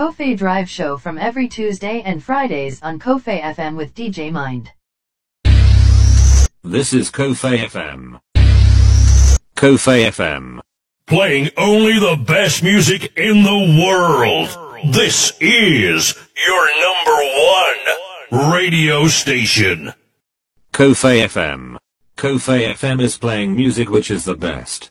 Kofe Drive Show from every Tuesday and Fridays on Kofe FM with DJ Mind. This is Kofe FM. Kofe FM. Playing only the best music in the world. This is your number one radio station. Kofe FM. Kofe FM is playing music which is the best.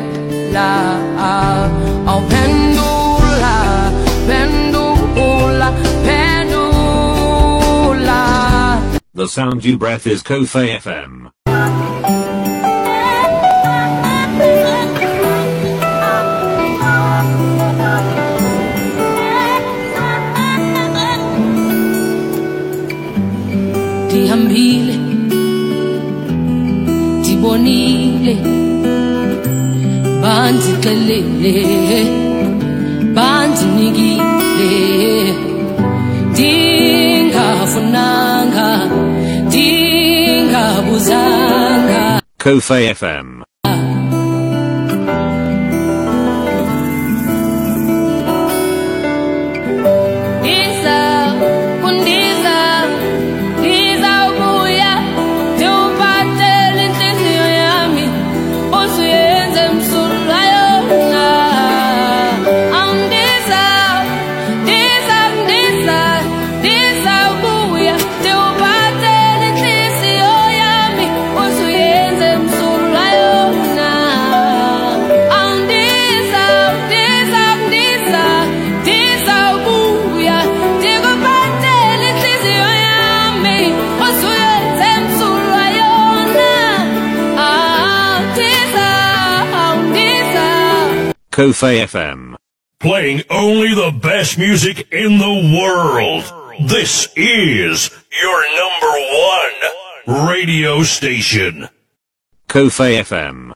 phendula ngiyacela awuphendula phendula phendula The sound you breath is Kofe FM. ndihambile ndibonile bandixelele bandinikile ndingafunanga ndingabuzanga Kofe FM. Kofe FM. Playing only the best music in the world. This is your number one radio station. Kofe FM.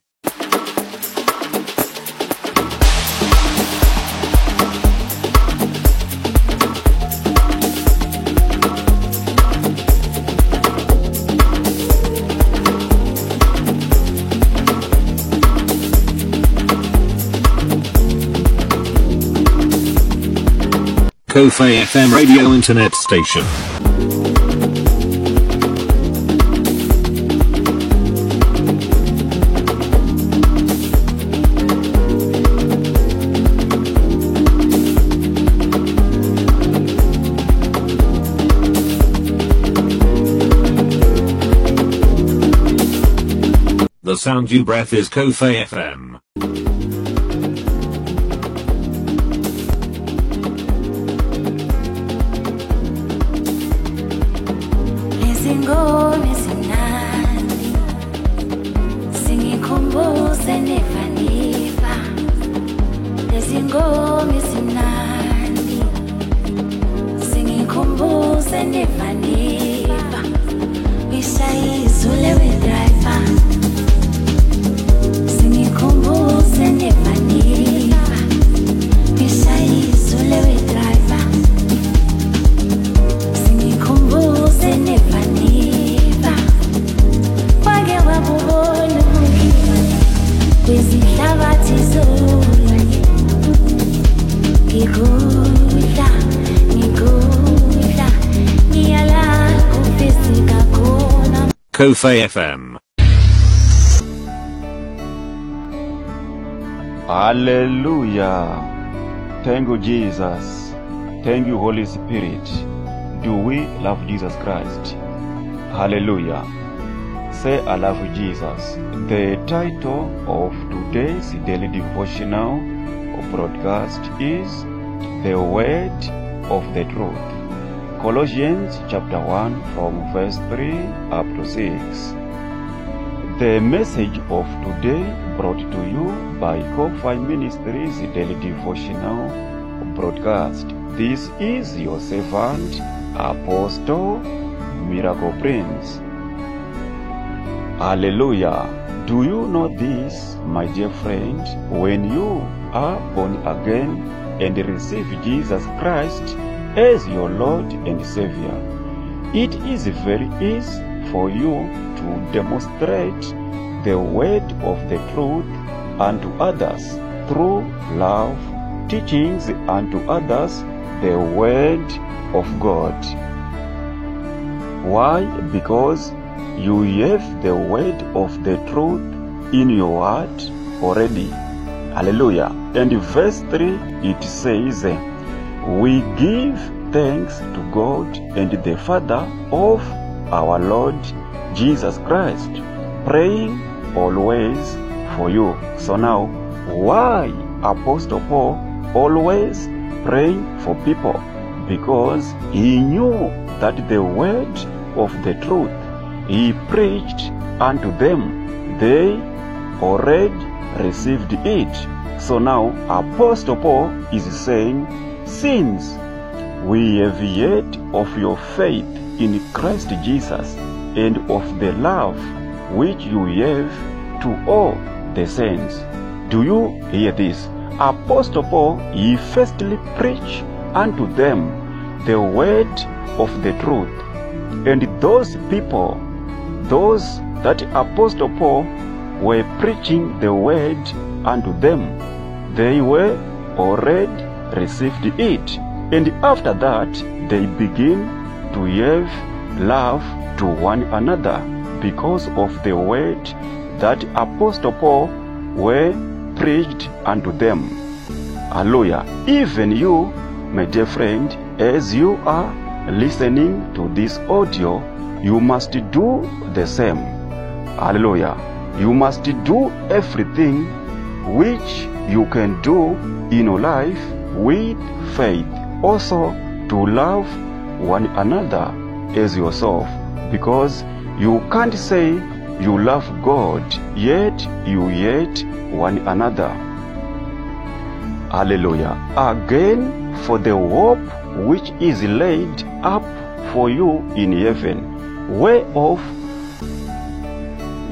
Kofe FM radio internet station. The sound you breath is Kofe FM. Kofe FM. Hallelujah. Thank you, Jesus. Thank you, Holy Spirit. Do we love Jesus Christ? Hallelujah. Say, I love Jesus. The title of today's daily devotional broadcast is The Word of the truth. Colossians chapter 1 from verse 3 up to 6. The message of today brought to you by Ko-Fi Ministries Daily Devotional broadcast. This is your servant, Apostle Miracle Prince. Hallelujah. Do you know this, my dear friend? When you are born again and receive Jesus Christ as your Lord and Savior, it is very easy for you to demonstrate the word of the truth unto others through love, teachings unto others the word of God. Why? Because you have the word of the truth in your heart already. Hallelujah. And verse 3 it says, We give thanks to God and the Father of our Lord Jesus Christ, praying always for you. So now, why Apostle Paul always praying for people? Because he knew that the word of the truth he preached unto them, they already received it. So now Apostle Paul is saying, since we have heard of your faith in Christ Jesus and of the love which you have to all the saints. Do you hear this? Apostle Paul, he firstly preached unto them the word of the truth. And those people, those that Apostle Paul were preaching the word unto them, they were already received it. And after that, they begin to have love to one another because of the word that Apostle Paul were preached unto them. Hallelujah. Even you, my dear friend, as you are listening to this audio, you must do the same. Hallelujah. You must do everything which you can do in your life with faith. Also, to love one another as yourself because you can't say you love God yet you hate one another. Hallelujah. Again, for the hope which is laid up for you in heaven, whereof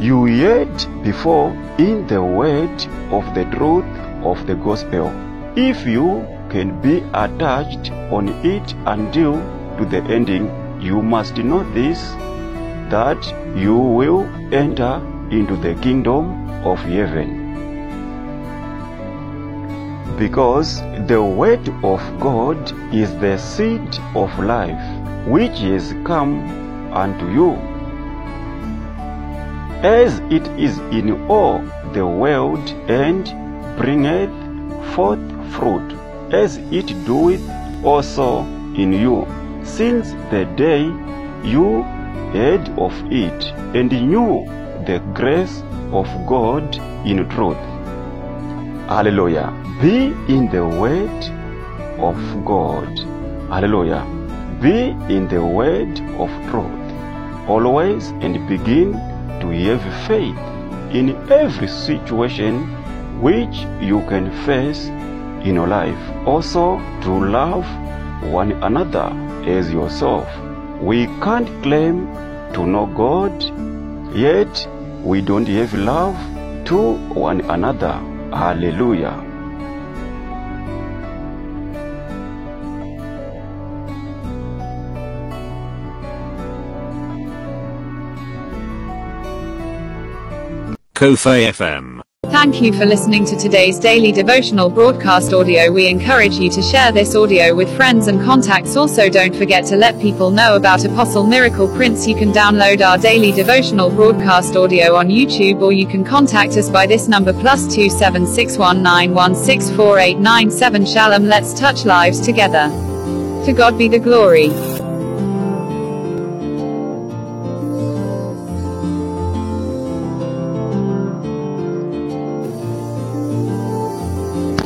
you heard before in the word of the truth of the gospel. If you can be attached on it until to the ending, you must know this that you will enter into the kingdom of heaven. Because the word of God is the seed of life which is come unto you. As it is in all the world and bringeth forth fruit, as it doeth also in you, since the day you heard of it and knew the grace of God in truth. Hallelujah. Be in the word of God. Hallelujah. Be in the word of truth. Always and begin to have faith in every situation which you can face in your life. Also to love one another as yourself. We can't claim to know God, yet we don't have love to one another. Hallelujah. Kofe FM. Thank you for listening to today's daily devotional broadcast audio. We encourage you to share this audio with friends and contacts. Also, don't forget to let people know about Apostle Miracle Prince. You can download our daily devotional broadcast audio on YouTube or you can contact us by this number plus two seven six one nine one six four eight nine seven. Shalom. Let's touch lives together. To God be the glory.